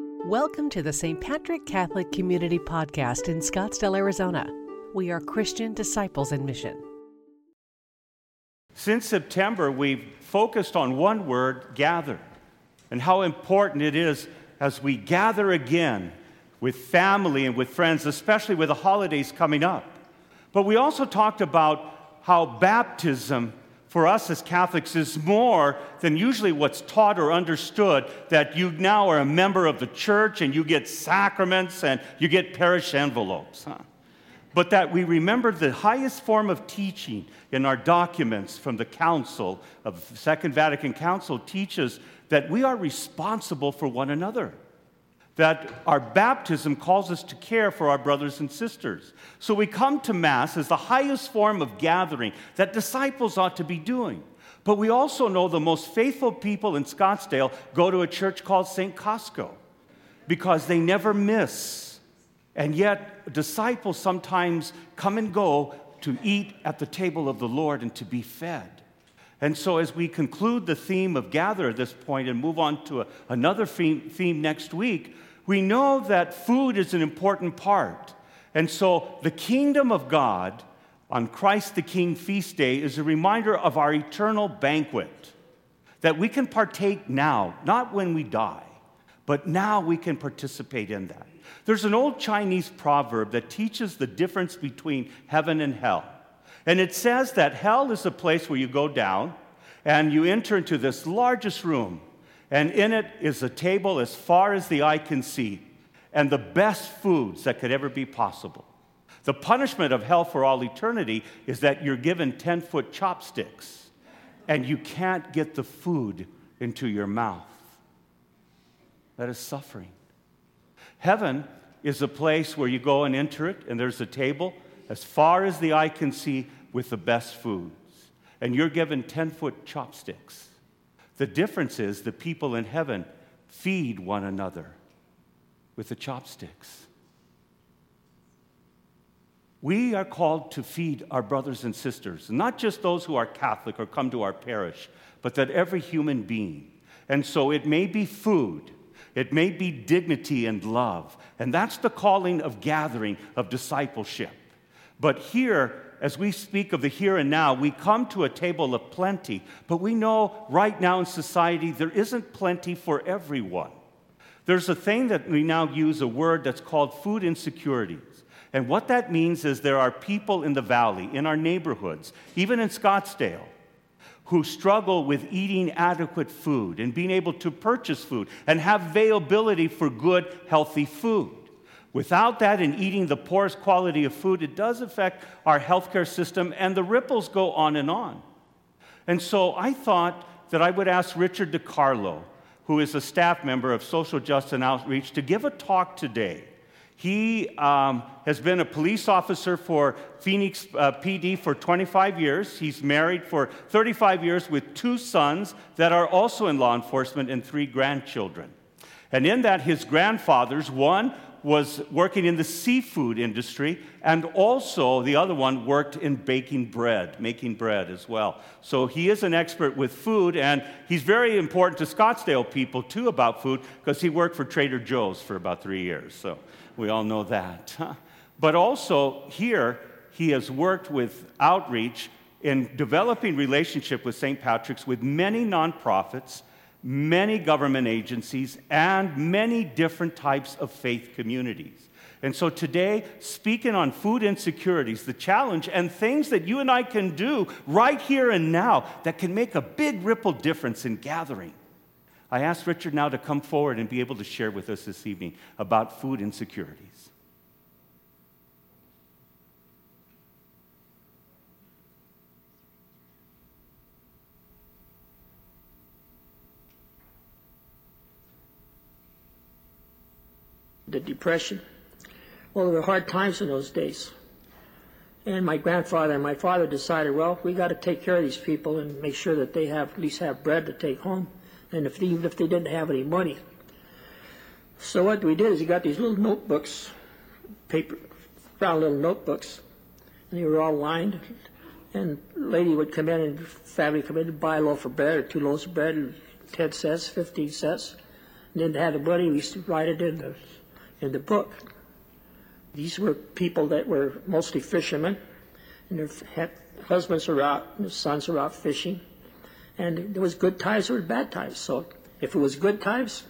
Welcome to the St. Patrick Catholic Community Podcast in Scottsdale, Arizona. We are Christian disciples in mission. Since September, we've focused on one word gather and how important it is as we gather again with family and with friends, especially with the holidays coming up. But we also talked about how baptism for us as Catholics is more than usually what's taught or understood that you now are a member of the church and you get sacraments and you get parish envelopes. Huh? But that we remember the highest form of teaching in our documents from the Council of Second Vatican Council teaches that we are responsible for one another that our baptism calls us to care for our brothers and sisters. So we come to Mass as the highest form of gathering that disciples ought to be doing. But we also know the most faithful people in Scottsdale go to a church called St. Costco because they never miss. And yet, disciples sometimes come and go to eat at the table of the Lord and to be fed. And so, as we conclude the theme of gather at this point and move on to a, another theme, theme next week, we know that food is an important part. And so the kingdom of God on Christ the King feast day is a reminder of our eternal banquet that we can partake now, not when we die, but now we can participate in that. There's an old Chinese proverb that teaches the difference between heaven and hell. And it says that hell is a place where you go down and you enter into this largest room and in it is a table as far as the eye can see, and the best foods that could ever be possible. The punishment of hell for all eternity is that you're given 10 foot chopsticks and you can't get the food into your mouth. That is suffering. Heaven is a place where you go and enter it, and there's a table as far as the eye can see with the best foods. And you're given 10 foot chopsticks. The difference is the people in heaven feed one another with the chopsticks. We are called to feed our brothers and sisters, not just those who are Catholic or come to our parish, but that every human being. And so it may be food, it may be dignity and love, and that's the calling of gathering, of discipleship. But here, as we speak of the here and now, we come to a table of plenty, but we know right now in society there isn't plenty for everyone. There's a thing that we now use a word that's called food insecurities. And what that means is there are people in the valley, in our neighborhoods, even in Scottsdale, who struggle with eating adequate food and being able to purchase food and have availability for good, healthy food. Without that and eating the poorest quality of food, it does affect our healthcare system, and the ripples go on and on. And so I thought that I would ask Richard DiCarlo, who is a staff member of Social Justice and Outreach, to give a talk today. He um, has been a police officer for Phoenix uh, PD for 25 years. He's married for 35 years with two sons that are also in law enforcement and three grandchildren. And in that, his grandfathers, one was working in the seafood industry, and also the other one worked in baking bread, making bread as well. So he is an expert with food, and he's very important to Scottsdale people too about food because he worked for Trader Joe's for about three years. So we all know that. But also here, he has worked with outreach in developing relationship with St. Patrick's with many nonprofits many government agencies, and many different types of faith communities. And so today, speaking on food insecurities, the challenge, and things that you and I can do right here and now that can make a big ripple difference in gathering. I asked Richard now to come forward and be able to share with us this evening about food insecurities. The Depression. Well, there were hard times in those days. And my grandfather and my father decided, well, we got to take care of these people and make sure that they have at least have bread to take home, and if they, even if they didn't have any money. So what we did is we got these little notebooks, paper, brown little notebooks, and they were all lined. And lady would come in and family come in and buy a loaf of bread or two loaves of bread, and ten cents, fifteen cents And then to have a buddy, we used to write it in the, in the book. These were people that were mostly fishermen, and their husbands were out, and their sons were out fishing. And there was good times, was bad times. So if it was good times,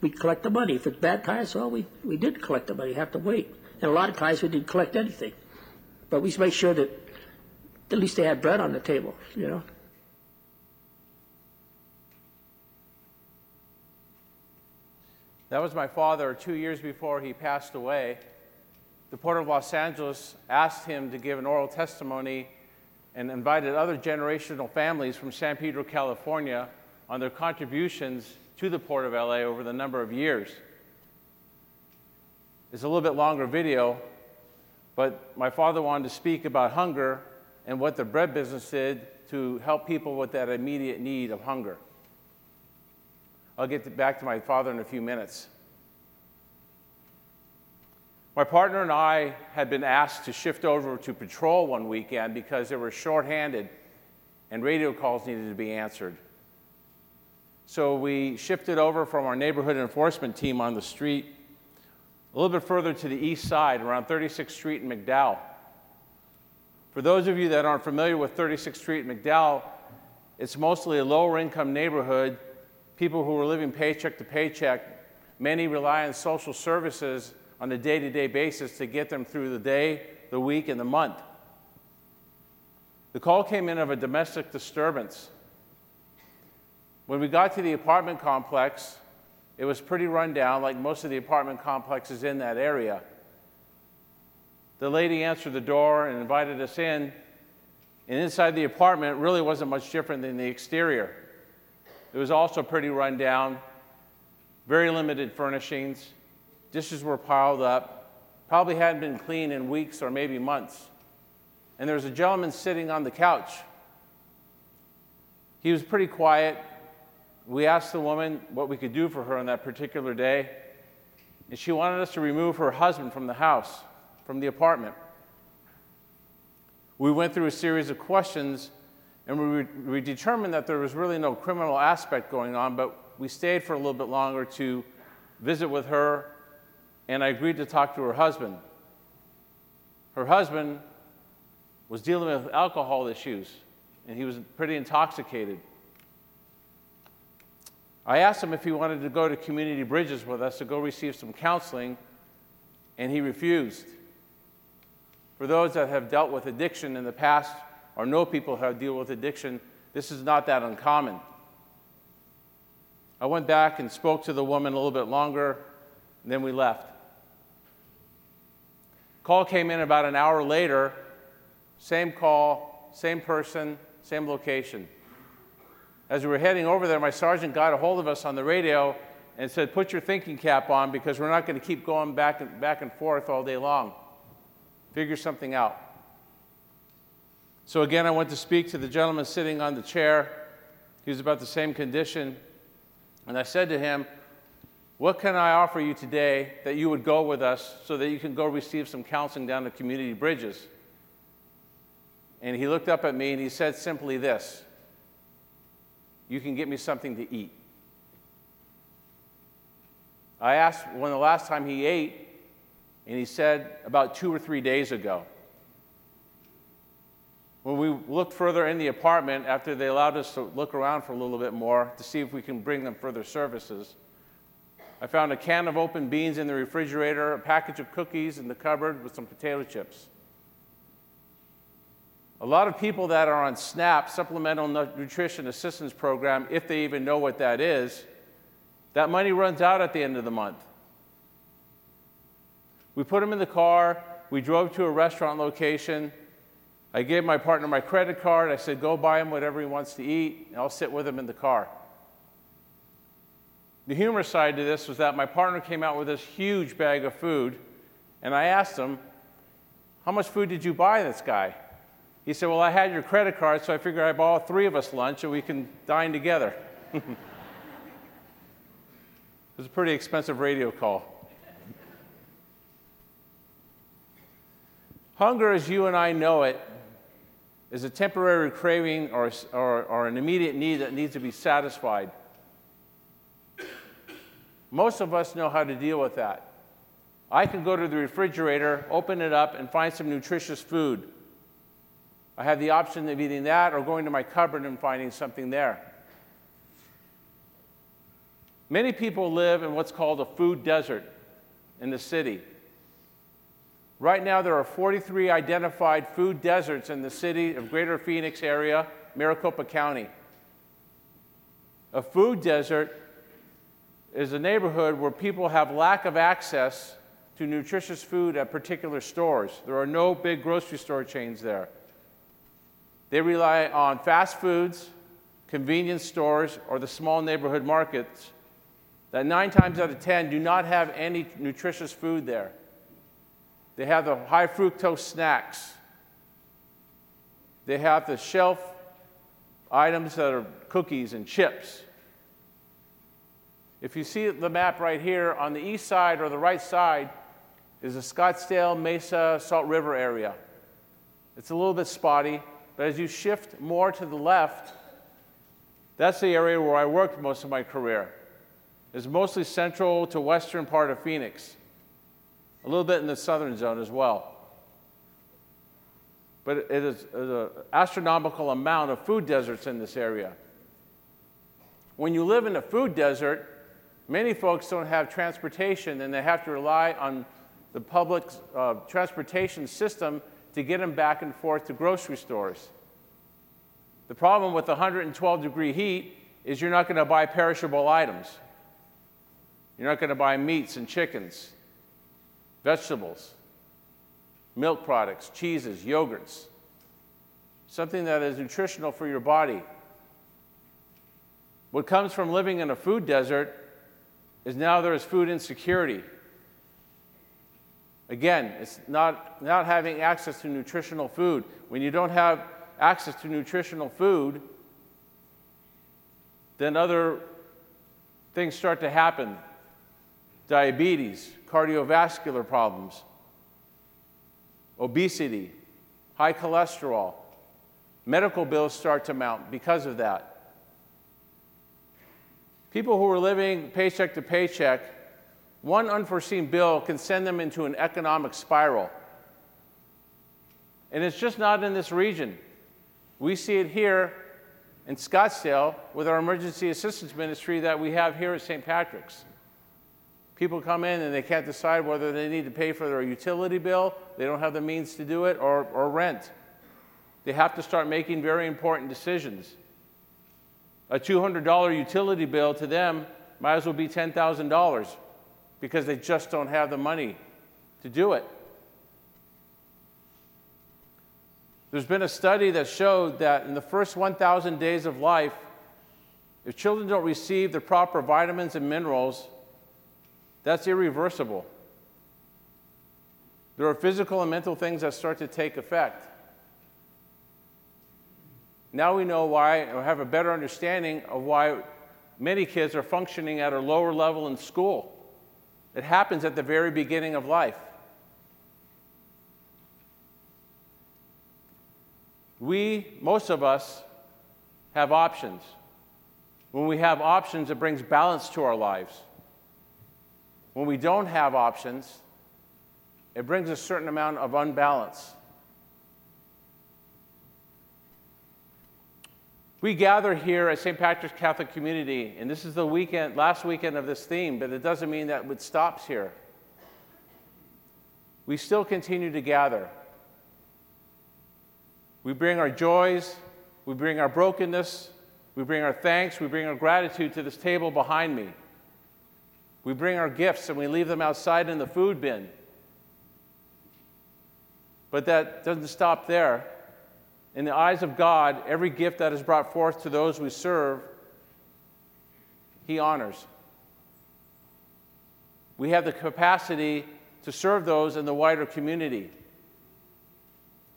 we'd collect the money. If it's bad times, well, we, we did collect the money, You have to wait. And a lot of times we didn't collect anything. But we made sure that at least they had bread on the table, you know. That was my father two years before he passed away. The Port of Los Angeles asked him to give an oral testimony and invited other generational families from San Pedro, California, on their contributions to the Port of LA over the number of years. It's a little bit longer video, but my father wanted to speak about hunger and what the bread business did to help people with that immediate need of hunger. I'll get back to my father in a few minutes. My partner and I had been asked to shift over to patrol one weekend because they were shorthanded and radio calls needed to be answered. So we shifted over from our neighborhood enforcement team on the street a little bit further to the east side, around 36th Street and McDowell. For those of you that aren't familiar with 36th Street and McDowell, it's mostly a lower income neighborhood, people who are living paycheck to paycheck. Many rely on social services on a day to day basis to get them through the day, the week, and the month. The call came in of a domestic disturbance. When we got to the apartment complex, it was pretty run down, like most of the apartment complexes in that area. The lady answered the door and invited us in, and inside the apartment really wasn't much different than the exterior. It was also pretty run down, very limited furnishings, Dishes were piled up, probably hadn't been cleaned in weeks or maybe months. And there was a gentleman sitting on the couch. He was pretty quiet. We asked the woman what we could do for her on that particular day, and she wanted us to remove her husband from the house, from the apartment. We went through a series of questions, and we, we determined that there was really no criminal aspect going on, but we stayed for a little bit longer to visit with her and I agreed to talk to her husband. Her husband was dealing with alcohol issues, and he was pretty intoxicated. I asked him if he wanted to go to Community Bridges with us to go receive some counseling, and he refused. For those that have dealt with addiction in the past or know people who dealt with addiction, this is not that uncommon. I went back and spoke to the woman a little bit longer, and then we left. Call came in about an hour later, same call, same person, same location. As we were heading over there, my sergeant got a hold of us on the radio and said, Put your thinking cap on because we're not going to keep going back and, back and forth all day long. Figure something out. So again, I went to speak to the gentleman sitting on the chair. He was about the same condition. And I said to him, what can I offer you today that you would go with us so that you can go receive some counseling down at Community Bridges? And he looked up at me and he said simply this You can get me something to eat. I asked when the last time he ate, and he said about two or three days ago. When we looked further in the apartment, after they allowed us to look around for a little bit more to see if we can bring them further services, I found a can of open beans in the refrigerator, a package of cookies in the cupboard with some potato chips. A lot of people that are on SNAP, Supplemental Nutrition Assistance Program, if they even know what that is, that money runs out at the end of the month. We put them in the car, we drove to a restaurant location. I gave my partner my credit card. I said, Go buy him whatever he wants to eat, and I'll sit with him in the car. The humor side to this was that my partner came out with this huge bag of food, and I asked him, How much food did you buy this guy? He said, Well, I had your credit card, so I figured I'd buy three of us lunch and we can dine together. it was a pretty expensive radio call. Hunger, as you and I know it, is a temporary craving or, or, or an immediate need that needs to be satisfied. Most of us know how to deal with that. I can go to the refrigerator, open it up, and find some nutritious food. I have the option of eating that or going to my cupboard and finding something there. Many people live in what's called a food desert in the city. Right now, there are 43 identified food deserts in the city of Greater Phoenix area, Maricopa County. A food desert is a neighborhood where people have lack of access to nutritious food at particular stores. There are no big grocery store chains there. They rely on fast foods, convenience stores, or the small neighborhood markets that nine times out of ten do not have any nutritious food there. They have the high fructose snacks. They have the shelf items that are cookies and chips. If you see the map right here, on the east side or the right side is the Scottsdale Mesa Salt River area. It's a little bit spotty, but as you shift more to the left, that's the area where I worked most of my career. It's mostly central to western part of Phoenix, a little bit in the southern zone as well. But it is an astronomical amount of food deserts in this area. When you live in a food desert, many folks don't have transportation and they have to rely on the public uh, transportation system to get them back and forth to grocery stores. The problem with 112 degree heat is you're not going to buy perishable items. You're not going to buy meats and chickens, vegetables, milk products, cheeses, yogurts, something that is nutritional for your body. What comes from living in a food desert is now there is food insecurity. Again, it's not, not having access to nutritional food. When you don't have access to nutritional food, then other things start to happen diabetes, cardiovascular problems, obesity, high cholesterol. Medical bills start to mount because of that. People who are living paycheck to paycheck one unforeseen bill can send them into an economic spiral. And it's just not in this region. We see it here in Scottsdale with our emergency assistance ministry that we have here at St. Patrick's. People come in and they can't decide whether they need to pay for their utility bill, they don't have the means to do it, or, or rent. They have to start making very important decisions. A $200 utility bill to them might as well be $10,000 because they just don't have the money to do it. There's been a study that showed that in the first 1,000 days of life, if children don't receive the proper vitamins and minerals, that's irreversible. There are physical and mental things that start to take effect. Now we know why, or have a better understanding of why many kids are functioning at a lower level in school. It happens at the very beginning of life. We, most of us, have options. When we have options, it brings balance to our lives. When we don't have options, it brings a certain amount of unbalance. We gather here at St. Patrick's Catholic Community, and this is the weekend, last weekend of this theme, but it doesn't mean that it stops here. We still continue to gather. We bring our joys, we bring our brokenness, we bring our thanks, we bring our gratitude to this table behind me. We bring our gifts and we leave them outside in the food bin. But that doesn't stop there. In the eyes of God, every gift that is brought forth to those we serve, He honors. We have the capacity to serve those in the wider community.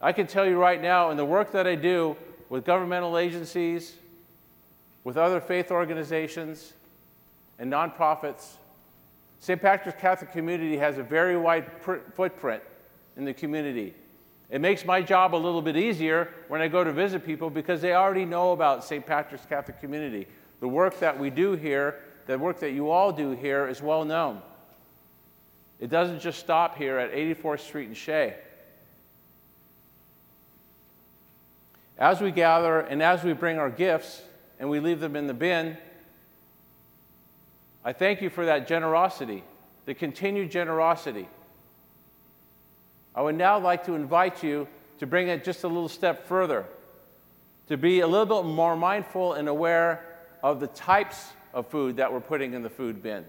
I can tell you right now, in the work that I do with governmental agencies, with other faith organizations, and nonprofits, St. Patrick's Catholic Community has a very wide pr- footprint in the community. It makes my job a little bit easier when I go to visit people because they already know about St. Patrick's Catholic Community. The work that we do here the work that you all do here is well known. It doesn't just stop here at 84th Street and Shea. As we gather and as we bring our gifts and we leave them in the bin, I thank you for that generosity, the continued generosity. I would now like to invite you to bring it just a little step further, to be a little bit more mindful and aware of the types of food that we're putting in the food bin,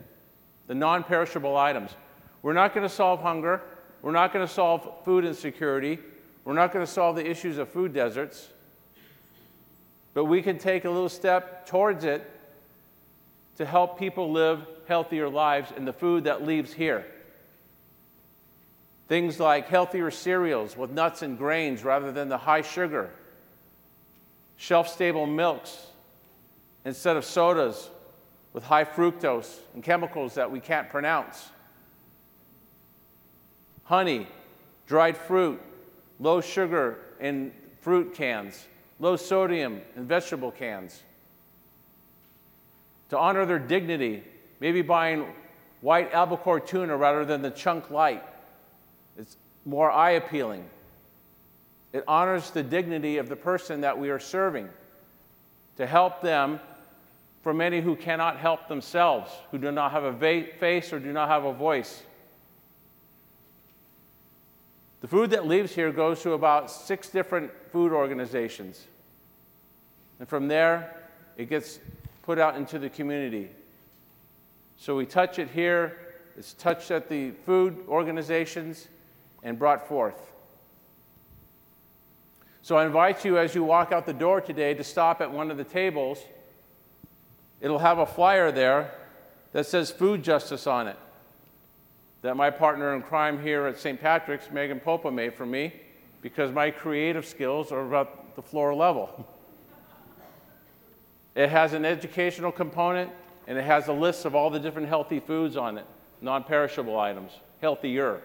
the non perishable items. We're not going to solve hunger. We're not going to solve food insecurity. We're not going to solve the issues of food deserts. But we can take a little step towards it to help people live healthier lives in the food that leaves here. Things like healthier cereals with nuts and grains rather than the high sugar, shelf stable milks instead of sodas with high fructose and chemicals that we can't pronounce, honey, dried fruit, low sugar in fruit cans, low sodium in vegetable cans. To honor their dignity, maybe buying white albacore tuna rather than the chunk light it's more eye appealing. It honors the dignity of the person that we are serving to help them for many who cannot help themselves, who do not have a va- face or do not have a voice. The food that leaves here goes to about six different food organizations. And from there, it gets put out into the community. So we touch it here, it's touched at the food organizations, and brought forth. So I invite you as you walk out the door today to stop at one of the tables. It'll have a flyer there that says food justice on it that my partner in crime here at St. Patrick's, Megan Popa, made for me because my creative skills are about the floor level. It has an educational component and it has a list of all the different healthy foods on it, non perishable items, healthier.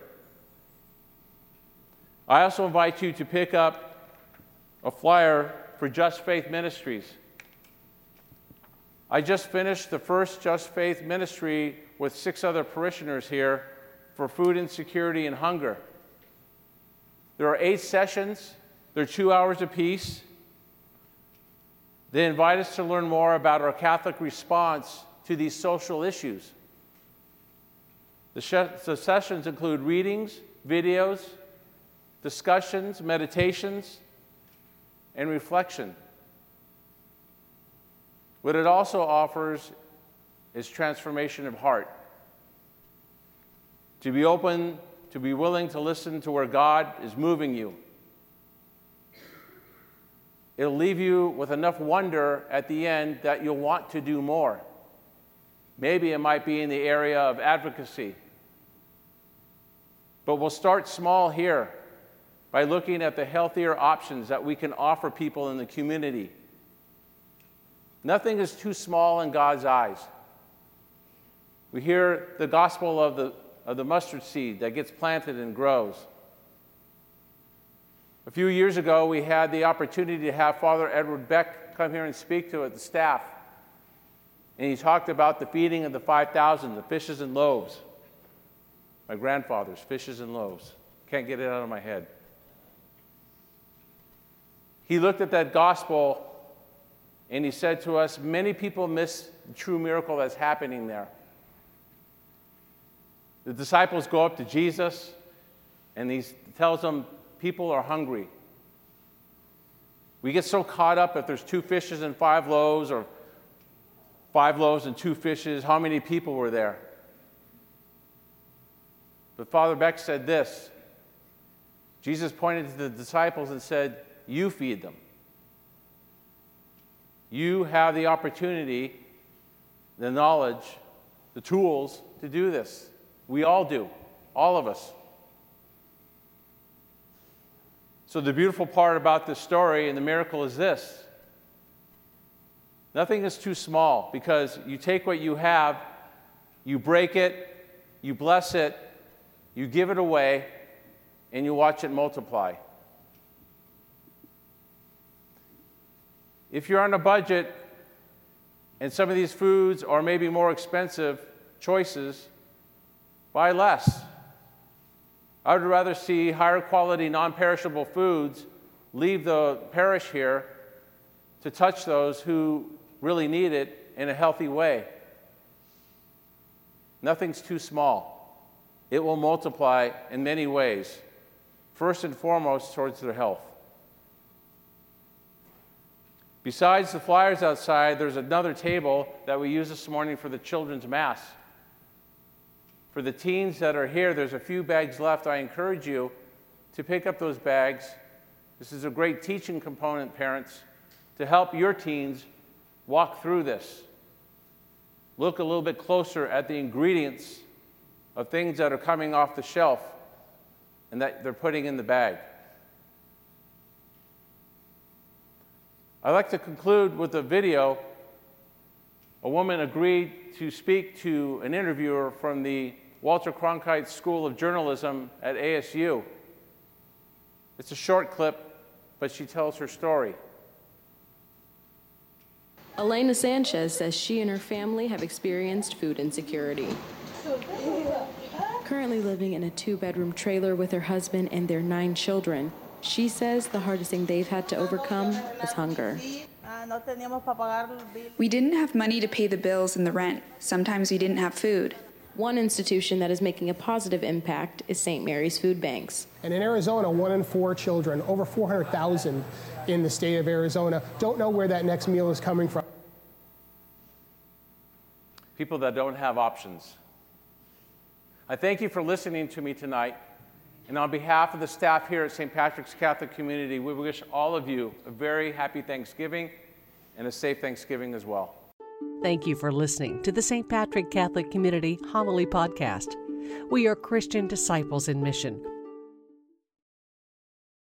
I also invite you to pick up a flyer for Just Faith Ministries. I just finished the first Just Faith ministry with six other parishioners here for food insecurity and hunger. There are eight sessions, they're two hours apiece. They invite us to learn more about our Catholic response to these social issues. The, sh- the sessions include readings, videos, discussions, meditations, and reflection. What it also offers is transformation of heart. To be open, to be willing to listen to where God is moving you. It'll leave you with enough wonder at the end that you'll want to do more. Maybe it might be in the area of advocacy. But we'll start small here by looking at the healthier options that we can offer people in the community. Nothing is too small in God's eyes. We hear the gospel of the, of the mustard seed that gets planted and grows. A few years ago, we had the opportunity to have Father Edward Beck come here and speak to the staff. And he talked about the feeding of the 5,000, the fishes and loaves. My grandfather's fishes and loaves. Can't get it out of my head. He looked at that gospel and he said to us, Many people miss the true miracle that's happening there. The disciples go up to Jesus and he tells them, People are hungry. We get so caught up if there's two fishes and five loaves, or five loaves and two fishes, how many people were there? But Father Beck said this Jesus pointed to the disciples and said, you feed them. You have the opportunity, the knowledge, the tools to do this. We all do, all of us. So, the beautiful part about this story and the miracle is this nothing is too small because you take what you have, you break it, you bless it, you give it away, and you watch it multiply. If you're on a budget, and some of these foods are maybe more expensive choices, buy less. I would rather see higher quality, non perishable foods leave the parish here to touch those who really need it in a healthy way. Nothing's too small. It will multiply in many ways, first and foremost towards their health. Besides the flyers outside, there's another table that we use this morning for the children's mass. For the teens that are here, there's a few bags left. I encourage you to pick up those bags. This is a great teaching component, parents, to help your teens walk through this. Look a little bit closer at the ingredients of things that are coming off the shelf and that they're putting in the bag. I'd like to conclude with a video. A woman agreed to speak to an interviewer from the Walter Cronkite School of Journalism at ASU. It's a short clip, but she tells her story. Elena Sanchez says she and her family have experienced food insecurity. Currently living in a two bedroom trailer with her husband and their nine children, she says the hardest thing they've had to overcome is hunger. We didn't have money to pay the bills and the rent. Sometimes we didn't have food. One institution that is making a positive impact is St. Mary's Food Banks. And in Arizona, one in four children, over 400,000 in the state of Arizona, don't know where that next meal is coming from. People that don't have options. I thank you for listening to me tonight. And on behalf of the staff here at St. Patrick's Catholic Community, we wish all of you a very happy Thanksgiving and a safe Thanksgiving as well. Thank you for listening to the St. Patrick Catholic Community Homily Podcast. We are Christian disciples in mission,